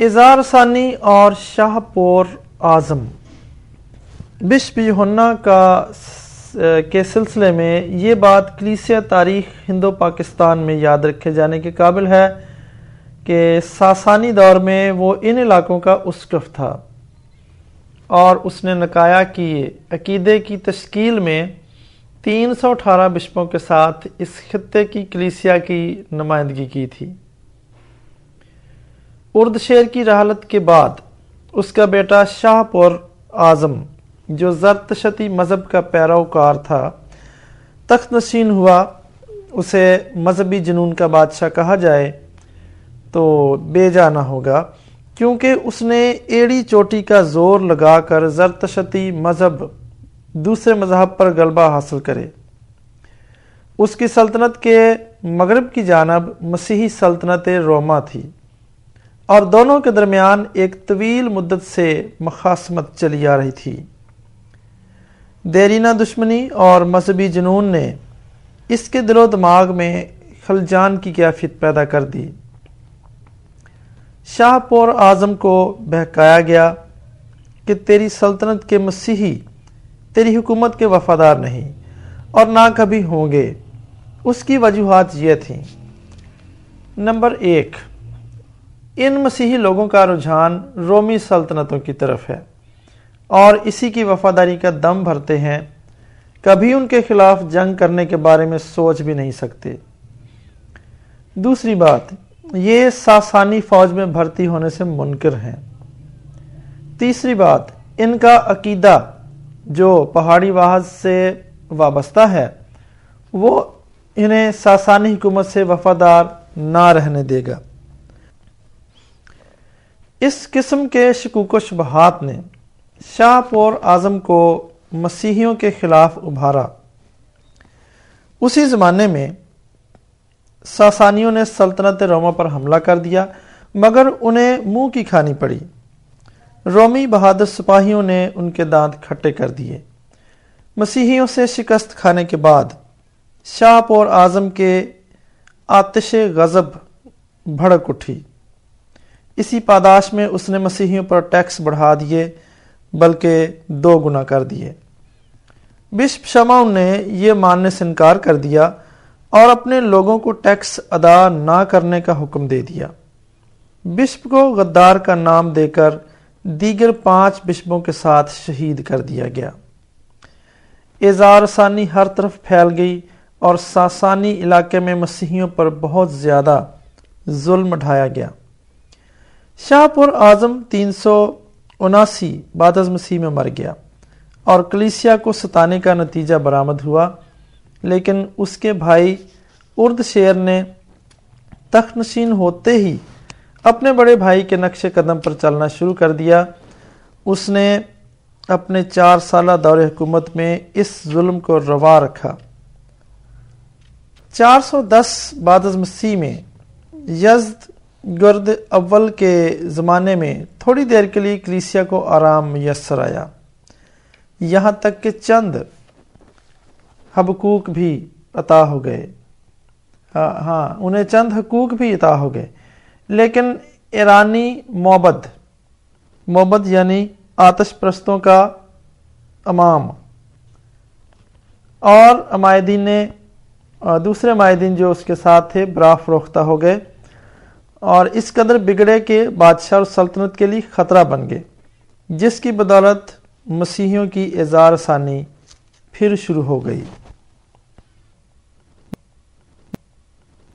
اظہار ثانی اور شاہ پور اعظم۔ بشپ یوحنا کا کے سلسلے میں یہ بات کلیسیا تاریخ ہندو پاکستان میں یاد رکھے جانے کے قابل ہے کہ ساسانی دور میں وہ ان علاقوں کا اسکف تھا اور اس نے نکایا کہ عقیدے کی تشکیل میں تین سو اٹھارہ بشپوں کے ساتھ اس خطے کی کلیسیا کی نمائندگی کی تھی۔ ارد شیر کی رحالت کے بعد اس کا بیٹا شاہ پور اعظم، جو زرتشتی مذہب کا پیروکار تھا، تخت نشین ہوا۔ اسے مذہبی جنون کا بادشاہ کہا جائے تو بے جانا ہوگا، کیونکہ اس نے ایڑی چوٹی کا زور لگا کر زرتشتی مذہب دوسرے مذہب پر غلبہ حاصل کرے۔ اس کی سلطنت کے مغرب کی جانب مسیحی سلطنت روما تھی۔ اور دونوں کے درمیان ایک طویل مدت سے مخاسمت چلی آ رہی تھی۔ دیرینہ دشمنی اور مذہبی جنون نے اس کے دل و دماغ میں خلجان کی کیفیت پیدا کر دی۔ شاہ پور اعظم کو بہکایا گیا کہ تیری سلطنت کے مسیحی، تیری حکومت کے وفادار نہیں اور نہ کبھی ہوں گے۔ اس کی وجوہات یہ تھیں۔ نمبر ایک ان مسیحی لوگوں کا رجحان رومی سلطنتوں کی طرف ہے اور اسی کی وفاداری کا دم بھرتے ہیں۔ کبھی ان کے خلاف جنگ کرنے کے بارے میں سوچ بھی نہیں سکتے۔ دوسری بات، یہ ساسانی فوج میں بھرتی ہونے سے منکر ہیں۔ تیسری بات، ان کا عقیدہ جو پہاڑی واحد سے وابستہ ہے، وہ انہیں ساسانی حکومت سے وفادار نہ رہنے دے گا۔ اس قسم کے شکوک و شبہات نے شاہ پور اعظم کو مسیحیوں کے خلاف ابھارا۔ اسی زمانے میں ساسانیوں نے سلطنت روما پر حملہ کر دیا، مگر انہیں منہ کی کھانی پڑی۔ رومی بہادر سپاہیوں نے ان کے دانت کھٹے کر دیے۔ مسیحیوں سے شکست کھانے کے بعد شاہ پور اعظم کے آتش غضب بھڑک اٹھی۔ اسی پاداش میں اس نے مسیحیوں پر ٹیکس بڑھا دیے، بلکہ دو گنا کر دیے۔ بشپ شماؤن نے یہ ماننے سے انکار کر دیا اور اپنے لوگوں کو ٹیکس ادا نہ کرنے کا حکم دے دیا۔ بشپ کو غدار کا نام دے کر دیگر پانچ بشپوں کے ساتھ شہید کر دیا گیا۔ اظہار ثانی ہر طرف پھیل گئی اور ساسانی علاقے میں مسیحیوں پر بہت زیادہ ظلم ڈھایا گیا۔ شاہ پور اعظم تین سو اناسی بعد از مسیح میں مر گیا اور کلیسیا کو ستانے کا نتیجہ برآمد ہوا، لیکن اس کے بھائی ارد شیر نے تخت نشین ہوتے ہی اپنے بڑے بھائی کے نقش قدم پر چلنا شروع کر دیا۔ اس نے اپنے چار سالہ دور حکومت میں اس ظلم کو روا رکھا۔ چار سو دس بعد از مسیح میں یزد گرد اول کے زمانے میں تھوڑی دیر کے لیے کلیسیا کو آرام میسر آیا۔ یہاں تک کہ چند حبکوک بھی عطا ہو گئے۔ ہاں،, ہاں انہیں چند حقوق بھی عطا ہو گئے۔ لیکن ایرانی موبد موبد یعنی آتش پرستوں کا امام۔ اور امائدین نے دوسرے امائدین جو اس کے ساتھ تھے براف روختہ ہو گئے۔ اور اس قدر بگڑے کہ بادشاہ اور سلطنت کے لیے خطرہ بن گئے۔ جس کی بدولت مسیحیوں کی اظہار ثانی پھر شروع ہو گئی۔